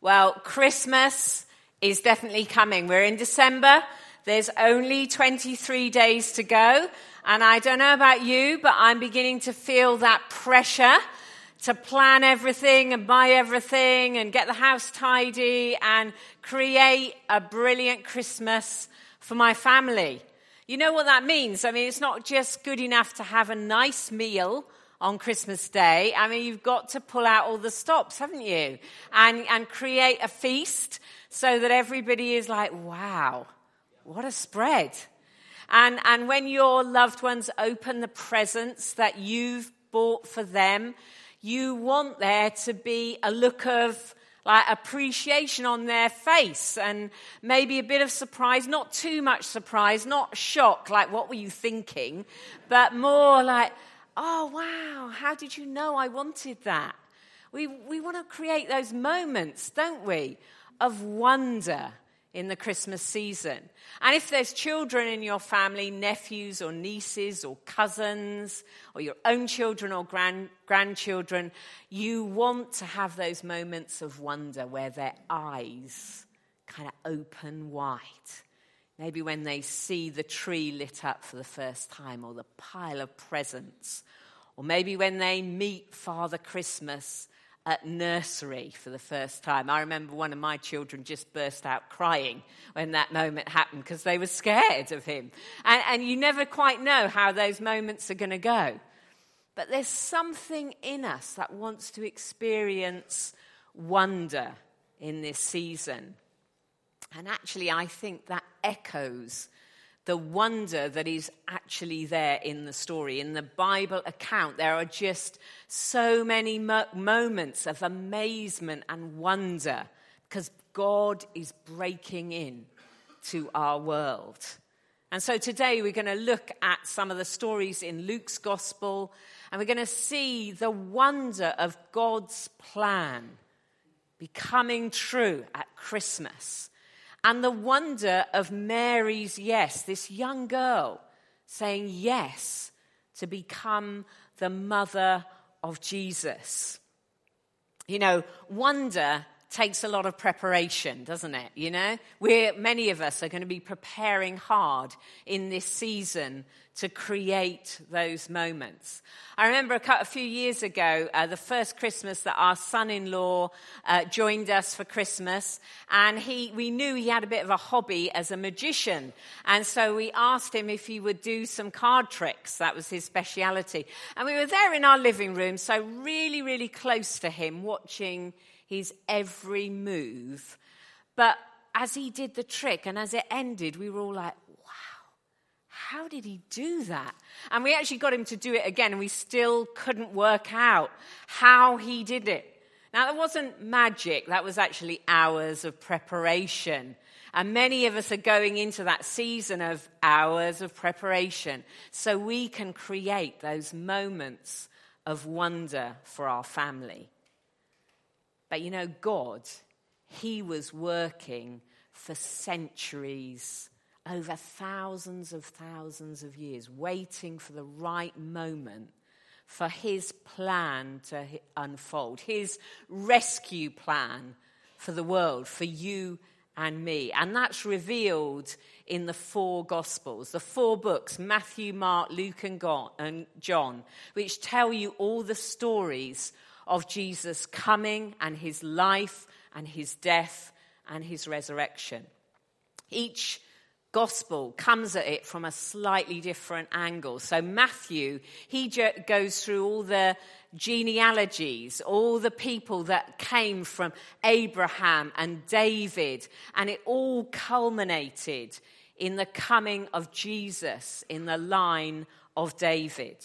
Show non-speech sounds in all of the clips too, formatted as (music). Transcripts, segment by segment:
Well, Christmas is definitely coming. We're in December. There's only 23 days to go. And I don't know about you, but I'm beginning to feel that pressure to plan everything and buy everything and get the house tidy and create a brilliant Christmas for my family. You know what that means? I mean, it's not just good enough to have a nice meal on Christmas Day. I mean, you've got to pull out all the stops, haven't you? And, and create a feast so that everybody is like, wow, what a spread. And, and when your loved ones open the presents that you've bought for them, you want there to be a look of like appreciation on their face and maybe a bit of surprise, not too much surprise, not shock, like what were you thinking, but more like, oh, wow, how did you know I wanted that? We, we want to create those moments, don't we, of wonder in the Christmas season. And if there's children in your family, nephews or nieces or cousins, or your own children or grand, grandchildren, you want to have those moments of wonder where their eyes kind of open wide. Maybe when they see the tree lit up for the first time or the pile of presents. Or maybe when they meet Father Christmas at nursery for the first time. I remember one of my children just burst out crying when that moment happened because they were scared of him. And, and you never quite know how those moments are going to go. But there's something in us that wants to experience wonder in this season. And actually, I think that echoes the wonder that is actually there in the story. In the Bible account, there are just so many mo- moments of amazement and wonder because God is breaking in to our world. And so today we're going to look at some of the stories in Luke's gospel and we're going to see the wonder of God's plan becoming true at Christmas. And the wonder of Mary's yes, this young girl saying yes to become the mother of Jesus. You know, wonder takes a lot of preparation, doesn't it? You know, we're, many of us are going to be preparing hard in this season to create those moments. I remember a, a few years ago, uh, the first Christmas that our son-in-law uh, joined us for Christmas, and he, we knew he had a bit of a hobby as a magician, and so we asked him if he would do some card tricks. That was his speciality, and we were there in our living room, so really, really close to him, watching his every move. But as he did the trick and as it ended, we were all like, wow, how did he do that? And we actually got him to do it again, and we still couldn't work out how he did it. Now, that wasn't magic, that was actually hours of preparation. And many of us are going into that season of hours of preparation so we can create those moments of wonder for our family. But you know, God, He was working for centuries, over thousands of thousands of years, waiting for the right moment for His plan to unfold, His rescue plan for the world, for you and me. And that's revealed in the four Gospels, the four books Matthew, Mark, Luke, and John, which tell you all the stories of Jesus coming and his life and his death and his resurrection. Each gospel comes at it from a slightly different angle. So Matthew, he goes through all the genealogies, all the people that came from Abraham and David, and it all culminated in the coming of Jesus in the line of David.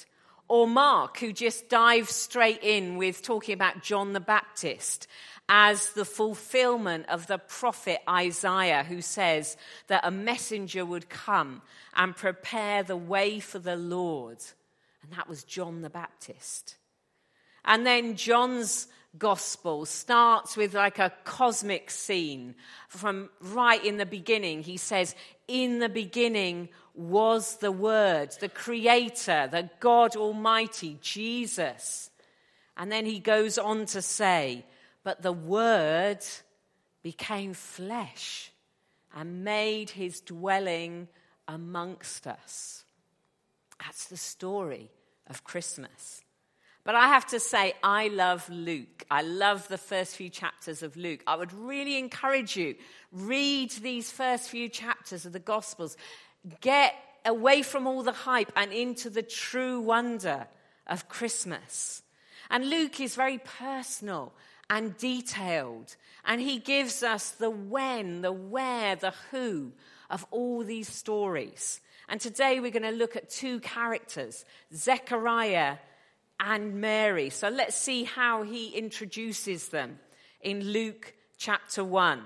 Or Mark, who just dives straight in with talking about John the Baptist as the fulfillment of the prophet Isaiah, who says that a messenger would come and prepare the way for the Lord. And that was John the Baptist. And then John's gospel starts with like a cosmic scene from right in the beginning. He says, In the beginning was the Word, the Creator, the God Almighty, Jesus. And then he goes on to say, But the Word became flesh and made his dwelling amongst us. That's the story of Christmas. But I have to say, I love Luke. I love the first few chapters of Luke. I would really encourage you, read these first few chapters of the Gospels. Get away from all the hype and into the true wonder of Christmas. And Luke is very personal and detailed. And he gives us the when, the where, the who of all these stories. And today we're going to look at two characters, Zechariah and Mary. So let's see how he introduces them in Luke chapter 1.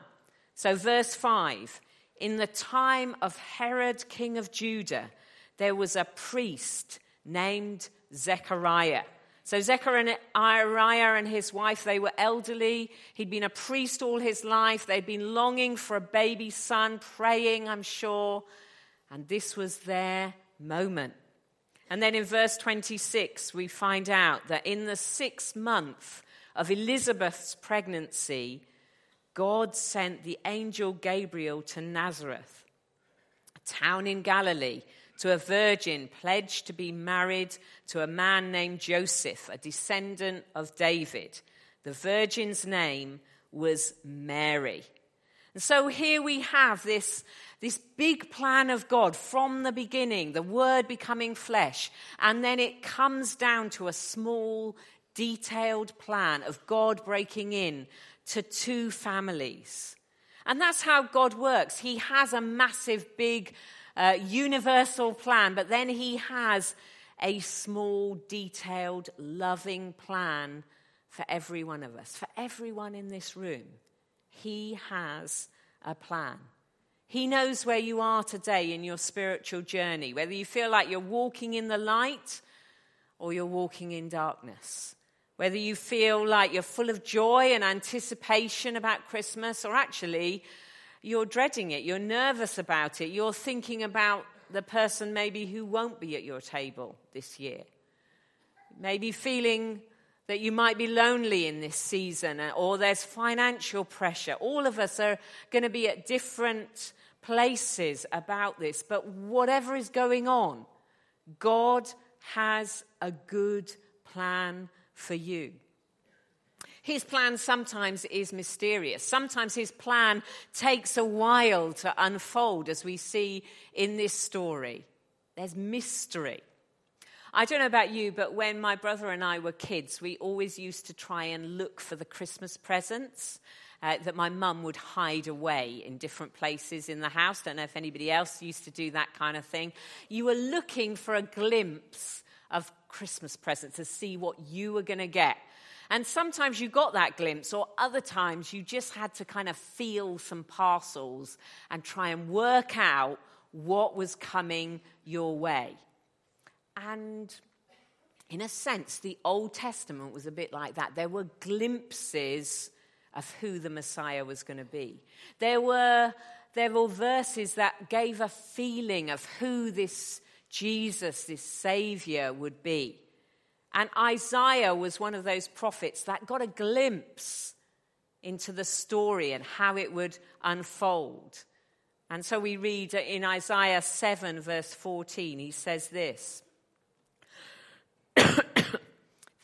So, verse 5 In the time of Herod, king of Judah, there was a priest named Zechariah. So, Zechariah and his wife, they were elderly. He'd been a priest all his life. They'd been longing for a baby son, praying, I'm sure. And this was their moment. And then in verse 26, we find out that in the sixth month of Elizabeth's pregnancy, God sent the angel Gabriel to Nazareth, a town in Galilee, to a virgin pledged to be married to a man named Joseph, a descendant of David. The virgin's name was Mary. And so here we have this this big plan of God from the beginning, the Word becoming flesh, and then it comes down to a small, detailed plan of God breaking in to two families. And that's how God works. He has a massive, big, uh, universal plan, but then He has a small, detailed, loving plan for every one of us, for everyone in this room. He has a plan. He knows where you are today in your spiritual journey, whether you feel like you're walking in the light or you're walking in darkness. Whether you feel like you're full of joy and anticipation about Christmas, or actually you're dreading it, you're nervous about it, you're thinking about the person maybe who won't be at your table this year. Maybe feeling that you might be lonely in this season, uh, or there's financial pressure. All of us are going to be at different places about this, but whatever is going on, God has a good plan for you. His plan sometimes is mysterious. Sometimes his plan takes a while to unfold, as we see in this story. There's mystery. I don't know about you, but when my brother and I were kids, we always used to try and look for the Christmas presents uh, that my mum would hide away in different places in the house. Don't know if anybody else used to do that kind of thing. You were looking for a glimpse of Christmas presents to see what you were going to get. And sometimes you got that glimpse, or other times you just had to kind of feel some parcels and try and work out what was coming your way. And in a sense, the Old Testament was a bit like that. There were glimpses of who the Messiah was going to be. There were, there were verses that gave a feeling of who this Jesus, this Savior, would be. And Isaiah was one of those prophets that got a glimpse into the story and how it would unfold. And so we read in Isaiah 7, verse 14, he says this (coughs)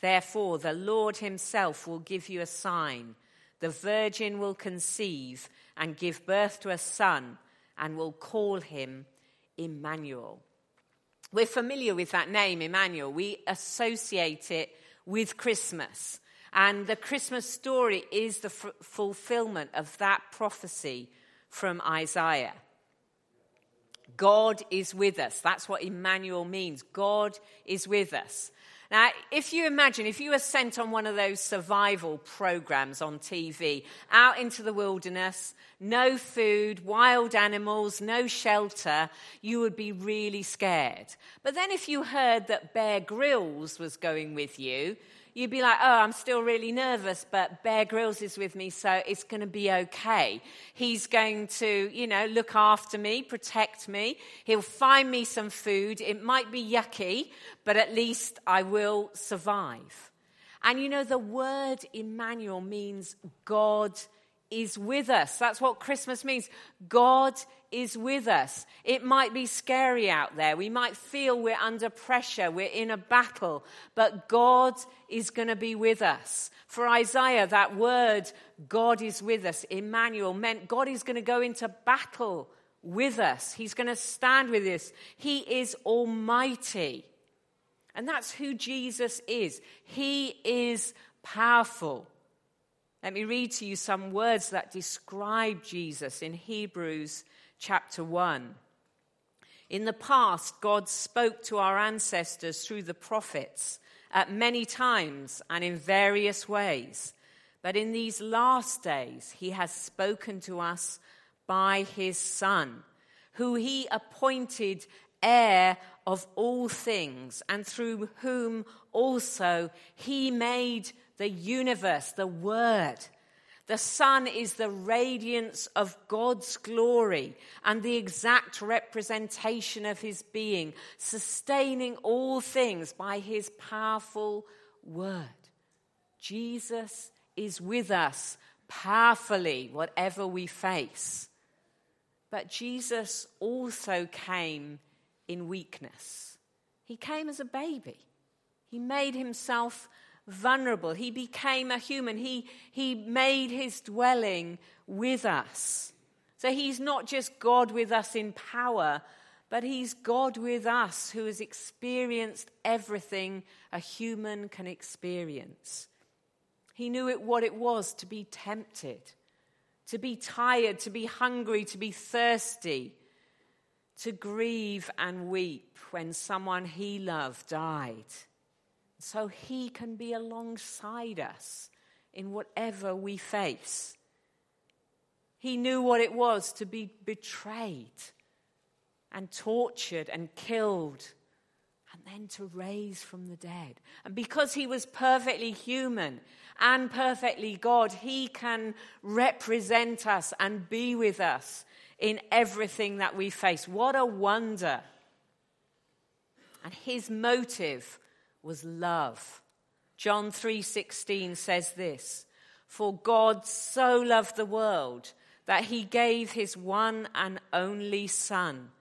Therefore, the Lord himself will give you a sign the virgin will conceive and give birth to a son and will call him Emmanuel. We're familiar with that name, Emmanuel. We associate it with Christmas. And the Christmas story is the f- fulfillment of that prophecy from Isaiah. God is with us. That's what Emmanuel means. God is with us. Now, if you imagine, if you were sent on one of those survival programs on TV, out into the wilderness, no food, wild animals, no shelter, you would be really scared. But then if you heard that Bear Grylls was going with you, you'd be like, oh, I'm still really nervous, but Bear Grylls is with me, so it's going to be okay. He's going to, you know, look after me, protect me. He'll find me some food. It might be yucky, but at least I will survive. And you know, the word Emmanuel means God is with us. That's what Christmas means. God is with us. It might be scary out there. We might feel we're under pressure. We're in a battle, but God is going to be with us. For Isaiah, that word, God is with us, Emmanuel, meant God is going to go into battle with us. He's going to stand with us. He is almighty. And that's who Jesus is. He is powerful. Let me read to you some words that describe Jesus in Hebrews chapter 1. In the past, God spoke to our ancestors through the prophets at many times and in various ways. But in these last days, he has spoken to us by his Son, who he appointed heir of all things, and through whom also he made the universe, the Word. The son is the radiance of God's glory and the exact representation of his being, sustaining all things by his powerful word. Jesus is with us powerfully, whatever we face. But Jesus also came in weakness. He came as a baby. He made himself vulnerable. He became a human. He, he made his dwelling with us. So he's not just God with us in power, but he's God with us who has experienced everything a human can experience. He knew it, what it was to be tempted, to be tired, to be hungry, to be thirsty, to grieve and weep when someone he loved died so he can be alongside us in whatever we face. He knew what it was to be betrayed and tortured and killed and then to raise from the dead. And because he was perfectly human and perfectly God, he can represent us and be with us in everything that we face. What a wonder. And his motive was love. John 3:16 says this, "For God so loved the world that he gave his one and only son,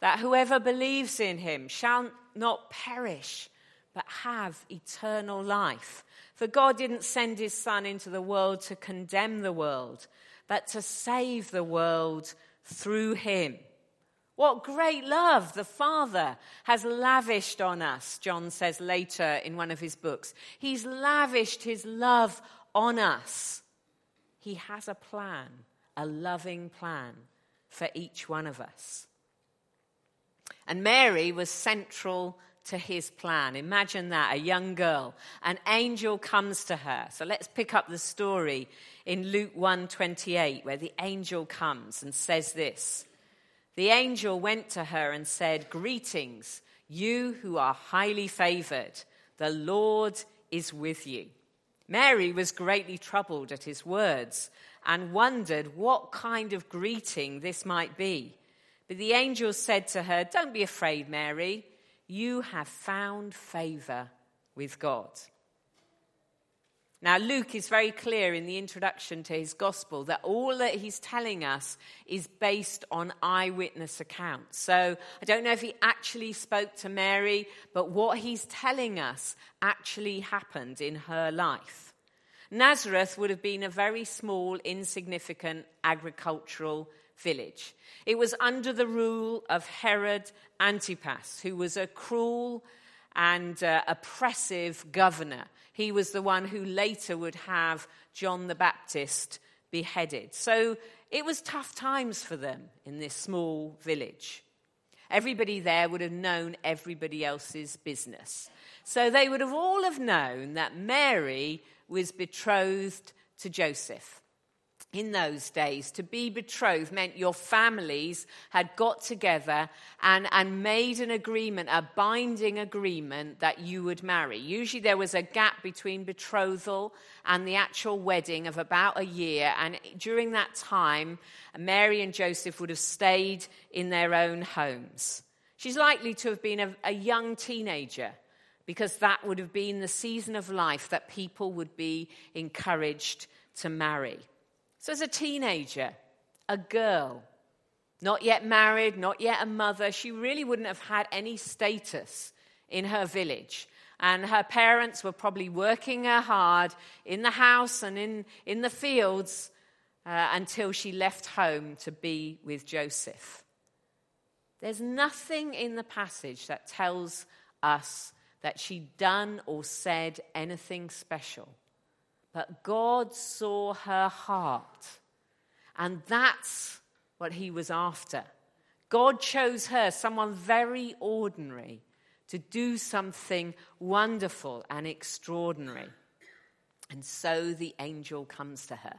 that whoever believes in him shall not perish, but have eternal life." For God didn't send his son into the world to condemn the world, but to save the world through him. What great love the Father has lavished on us, John says later in one of his books. He's lavished his love on us. He has a plan, a loving plan for each one of us. And Mary was central to his plan. Imagine that, a young girl. An angel comes to her. So let's pick up the story in Luke 1:28 where the angel comes and says this. The angel went to her and said, Greetings, you who are highly favored. The Lord is with you. Mary was greatly troubled at his words and wondered what kind of greeting this might be. But the angel said to her, Don't be afraid, Mary. You have found favor with God. Now, Luke is very clear in the introduction to his gospel that all that he's telling us is based on eyewitness accounts. So I don't know if he actually spoke to Mary, but what he's telling us actually happened in her life. Nazareth would have been a very small, insignificant agricultural village. It was under the rule of Herod Antipas, who was a cruel and uh, oppressive governor. He was the one who later would have John the Baptist beheaded. So it was tough times for them in this small village. Everybody there would have known everybody else's business. So they would have all have known that Mary was betrothed to Joseph in those days, to be betrothed meant your families had got together and, and made an agreement, a binding agreement that you would marry. Usually there was a gap between betrothal and the actual wedding of about a year. And during that time, Mary and Joseph would have stayed in their own homes. She's likely to have been a, a young teenager because that would have been the season of life that people would be encouraged to marry. So, as a teenager, a girl, not yet married, not yet a mother, she really wouldn't have had any status in her village. And her parents were probably working her hard in the house and in, in the fields uh, until she left home to be with Joseph. There's nothing in the passage that tells us that she'd done or said anything special. But God saw her heart, and that's what he was after. God chose her, someone very ordinary, to do something wonderful and extraordinary. And so the angel comes to her.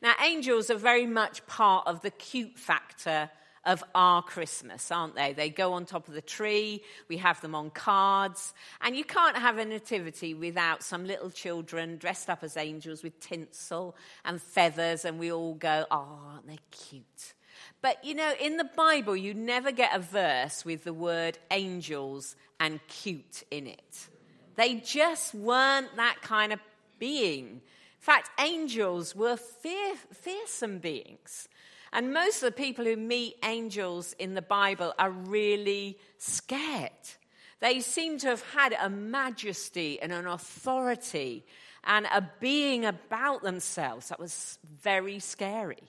Now, angels are very much part of the cute factor of our Christmas, aren't they? They go on top of the tree, we have them on cards, and you can't have a nativity without some little children dressed up as angels with tinsel and feathers, and we all go, oh, aren't they cute? But you know, in the Bible, you never get a verse with the word angels and cute in it. They just weren't that kind of being. In fact, angels were fearsome beings. And most of the people who meet angels in the Bible are really scared. They seem to have had a majesty and an authority and a being about themselves that was very scary.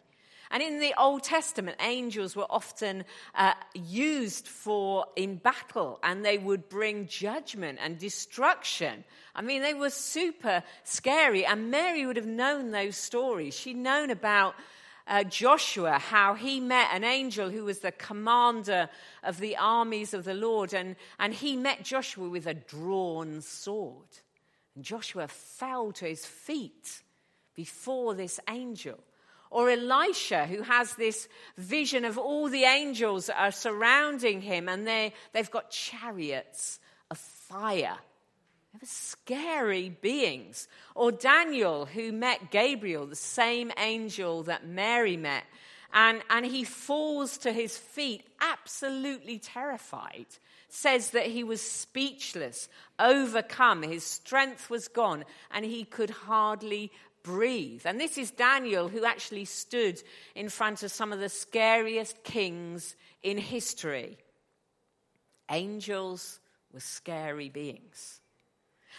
And in the Old Testament, angels were often uh, used for in battle, and they would bring judgment and destruction. I mean, they were super scary, and Mary would have known those stories. She'd known about uh, Joshua, how he met an angel who was the commander of the armies of the Lord, and, and he met Joshua with a drawn sword. And Joshua fell to his feet before this angel. Or Elisha, who has this vision of all the angels are surrounding him, and they, they've got chariots of fire they were scary beings. Or Daniel, who met Gabriel, the same angel that Mary met, and, and he falls to his feet, absolutely terrified. Says that he was speechless, overcome, his strength was gone, and he could hardly breathe. And this is Daniel, who actually stood in front of some of the scariest kings in history. Angels were scary beings.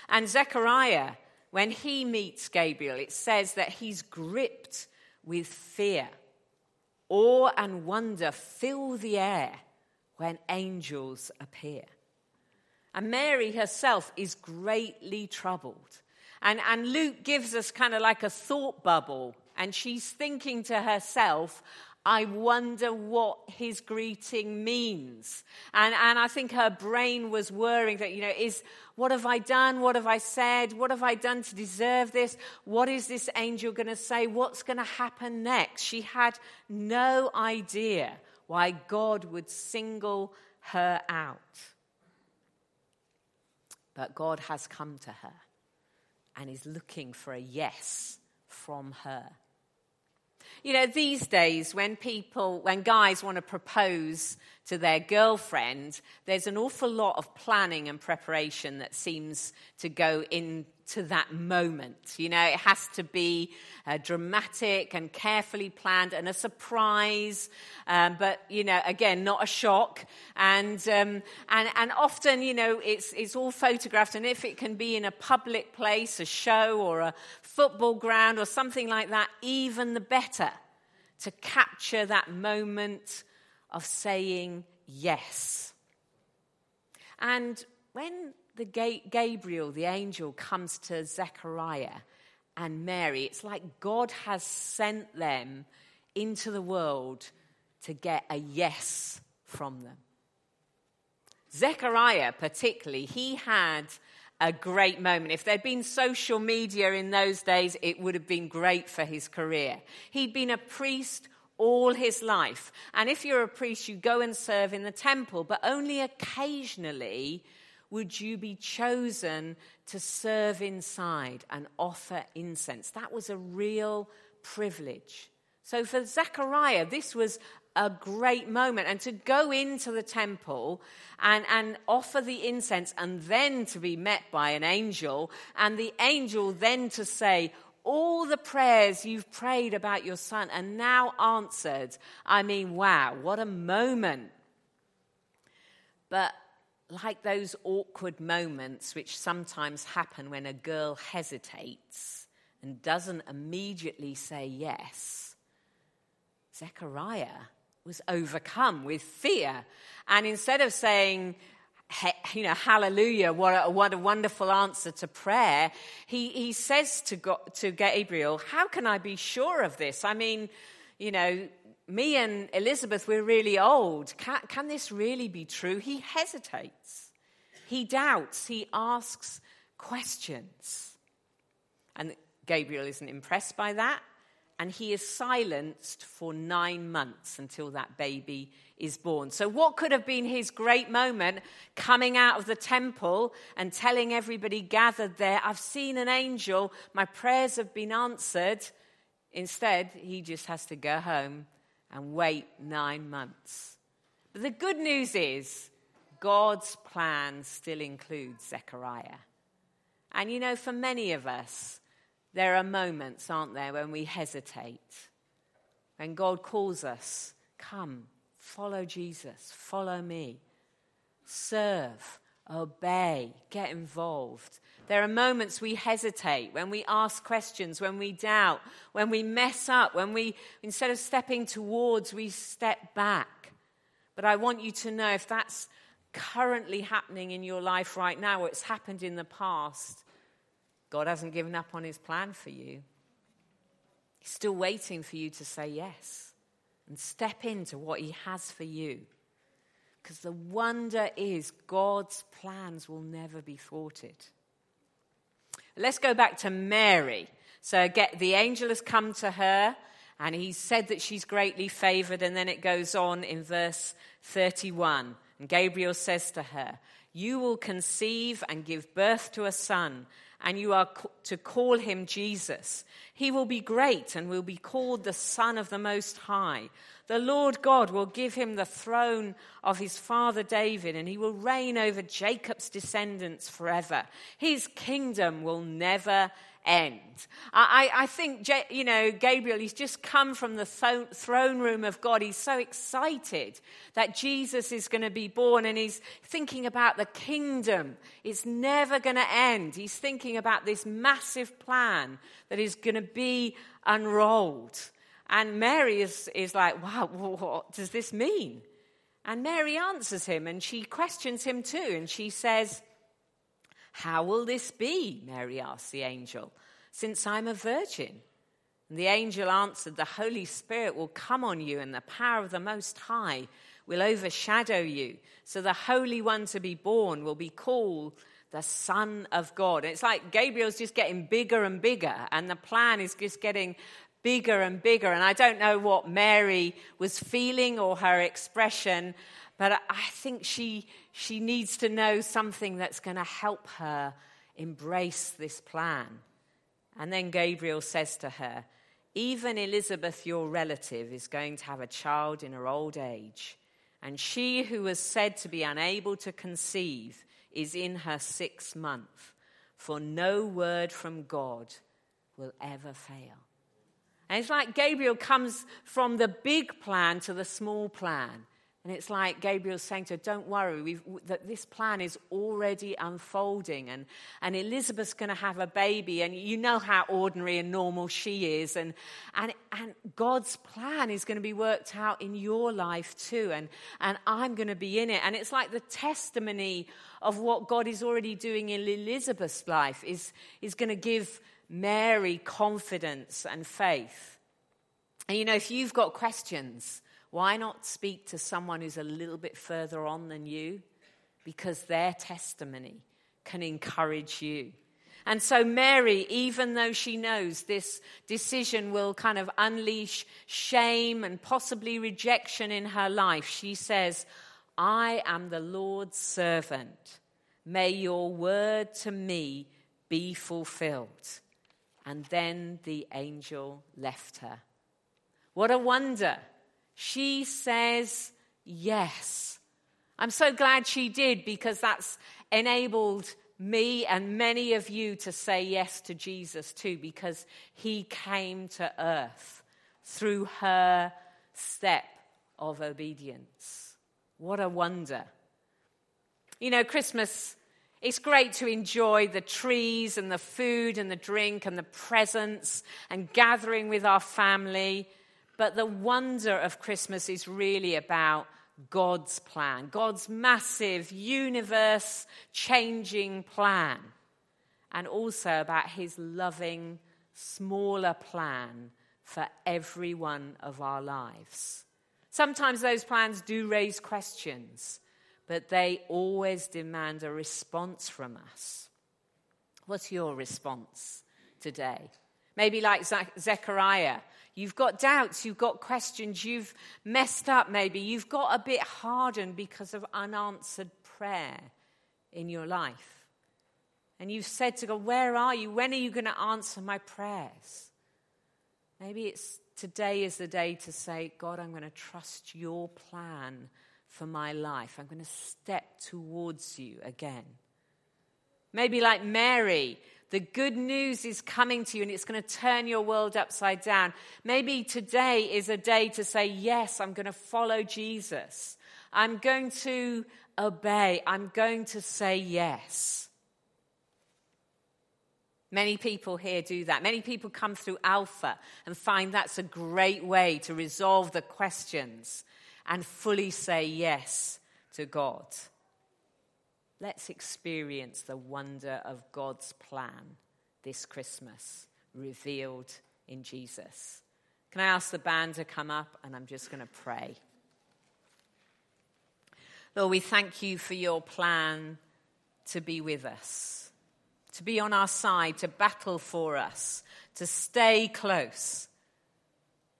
And Zechariah, when he meets Gabriel, it says that he's gripped with fear. Awe and wonder fill the air when angels appear. And Mary herself is greatly troubled. And, and Luke gives us kind of like a thought bubble, and she's thinking to herself, I wonder what his greeting means. And, and I think her brain was worrying that, you know, is what have I done? What have I said? What have I done to deserve this? What is this angel going to say? What's going to happen next? She had no idea why God would single her out. But God has come to her and is looking for a yes from her. You know, these days when people, when guys want to propose to their girlfriend, there's an awful lot of planning and preparation that seems to go into that moment. You know, it has to be uh, dramatic and carefully planned and a surprise, um, but, you know, again, not a shock. And, um, and, and often, you know, it's, it's all photographed, and if it can be in a public place, a show or a football ground or something like that, even the better to capture that moment of saying yes. And when the Gabriel, the angel, comes to Zechariah and Mary, it's like God has sent them into the world to get a yes from them. Zechariah, particularly, he had a great moment. If there'd been social media in those days, it would have been great for his career. He'd been a priest all his life. And if you're a priest, you go and serve in the temple, but only occasionally would you be chosen to serve inside and offer incense. That was a real privilege. So for Zechariah, this was a great moment. And to go into the temple and, and offer the incense and then to be met by an angel, and the angel then to say, all the prayers you've prayed about your son are now answered. I mean, wow, what a moment. But like those awkward moments which sometimes happen when a girl hesitates and doesn't immediately say yes, Zechariah was overcome with fear. And instead of saying, you know, hallelujah, what a, what a wonderful answer to prayer, he, he says to, God, to Gabriel, How can I be sure of this? I mean, you know, me and Elizabeth, we're really old. Can, can this really be true? He hesitates, he doubts, he asks questions. And Gabriel isn't impressed by that and he is silenced for nine months until that baby is born. So, what could have been his great moment coming out of the temple and telling everybody gathered there, I've seen an angel, my prayers have been answered? Instead, he just has to go home and wait nine months. But the good news is, God's plan still includes Zechariah. And you know, for many of us, there are moments, aren't there, when we hesitate. When God calls us, come, follow Jesus, follow me, serve, obey, get involved. There are moments we hesitate, when we ask questions, when we doubt, when we mess up, when we, instead of stepping towards, we step back. But I want you to know if that's currently happening in your life right now, or it's happened in the past, God hasn't given up on his plan for you. He's still waiting for you to say yes and step into what he has for you. Because the wonder is God's plans will never be thwarted. Let's go back to Mary. So get, the angel has come to her and he said that she's greatly favored. And then it goes on in verse 31. And Gabriel says to her, You will conceive and give birth to a son and you are to call him Jesus. He will be great and will be called the Son of the Most High. The Lord God will give him the throne of his father David, and he will reign over Jacob's descendants forever. His kingdom will never end. I, I think, you know, Gabriel, he's just come from the throne room of God. He's so excited that Jesus is going to be born and he's thinking about the kingdom. It's never going to end. He's thinking about this massive plan that is going to be unrolled. And Mary is, is like, wow, what does this mean? And Mary answers him and she questions him too. And she says, how will this be? Mary asked the angel, since I'm a virgin. And the angel answered, The Holy Spirit will come on you, and the power of the Most High will overshadow you. So the Holy One to be born will be called the Son of God. And it's like Gabriel's just getting bigger and bigger, and the plan is just getting bigger and bigger. And I don't know what Mary was feeling or her expression, but I think she, she needs to know something that's going to help her embrace this plan. And then Gabriel says to her, Even Elizabeth, your relative, is going to have a child in her old age. And she who was said to be unable to conceive is in her sixth month. For no word from God will ever fail. And it's like Gabriel comes from the big plan to the small plan. And it's like Gabriel's saying to her, Don't worry, that this plan is already unfolding. And, and Elizabeth's going to have a baby. And you know how ordinary and normal she is. And, and, and God's plan is going to be worked out in your life too. And, and I'm going to be in it. And it's like the testimony of what God is already doing in Elizabeth's life is, is going to give Mary confidence and faith. And you know, if you've got questions, why not speak to someone who's a little bit further on than you? Because their testimony can encourage you. And so, Mary, even though she knows this decision will kind of unleash shame and possibly rejection in her life, she says, I am the Lord's servant. May your word to me be fulfilled. And then the angel left her. What a wonder! She says yes. I'm so glad she did because that's enabled me and many of you to say yes to Jesus too, because he came to earth through her step of obedience. What a wonder. You know, Christmas, it's great to enjoy the trees and the food and the drink and the presents and gathering with our family. But the wonder of Christmas is really about God's plan, God's massive, universe changing plan, and also about his loving, smaller plan for every one of our lives. Sometimes those plans do raise questions, but they always demand a response from us. What's your response today? Maybe like Zechariah You've got doubts, you've got questions, you've messed up maybe, you've got a bit hardened because of unanswered prayer in your life. And you've said to God, Where are you? When are you going to answer my prayers? Maybe it's today is the day to say, God, I'm going to trust your plan for my life. I'm going to step towards you again. Maybe like Mary, the good news is coming to you and it's going to turn your world upside down. Maybe today is a day to say, Yes, I'm going to follow Jesus. I'm going to obey. I'm going to say yes. Many people here do that. Many people come through Alpha and find that's a great way to resolve the questions and fully say yes to God. Let's experience the wonder of God's plan this Christmas, revealed in Jesus. Can I ask the band to come up and I'm just going to pray? Lord, we thank you for your plan to be with us, to be on our side, to battle for us, to stay close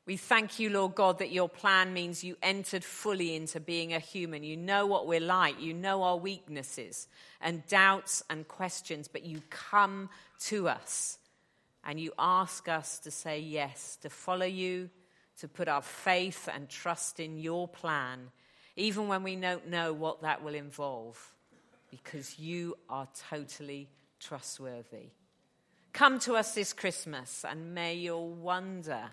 we thank you, Lord God, that your plan means you entered fully into being a human. You know what we're like, you know our weaknesses and doubts and questions, but you come to us and you ask us to say yes, to follow you, to put our faith and trust in your plan, even when we don't know what that will involve, because you are totally trustworthy. Come to us this Christmas and may your wonder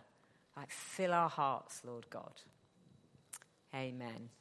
like, fill our hearts, Lord God. Amen.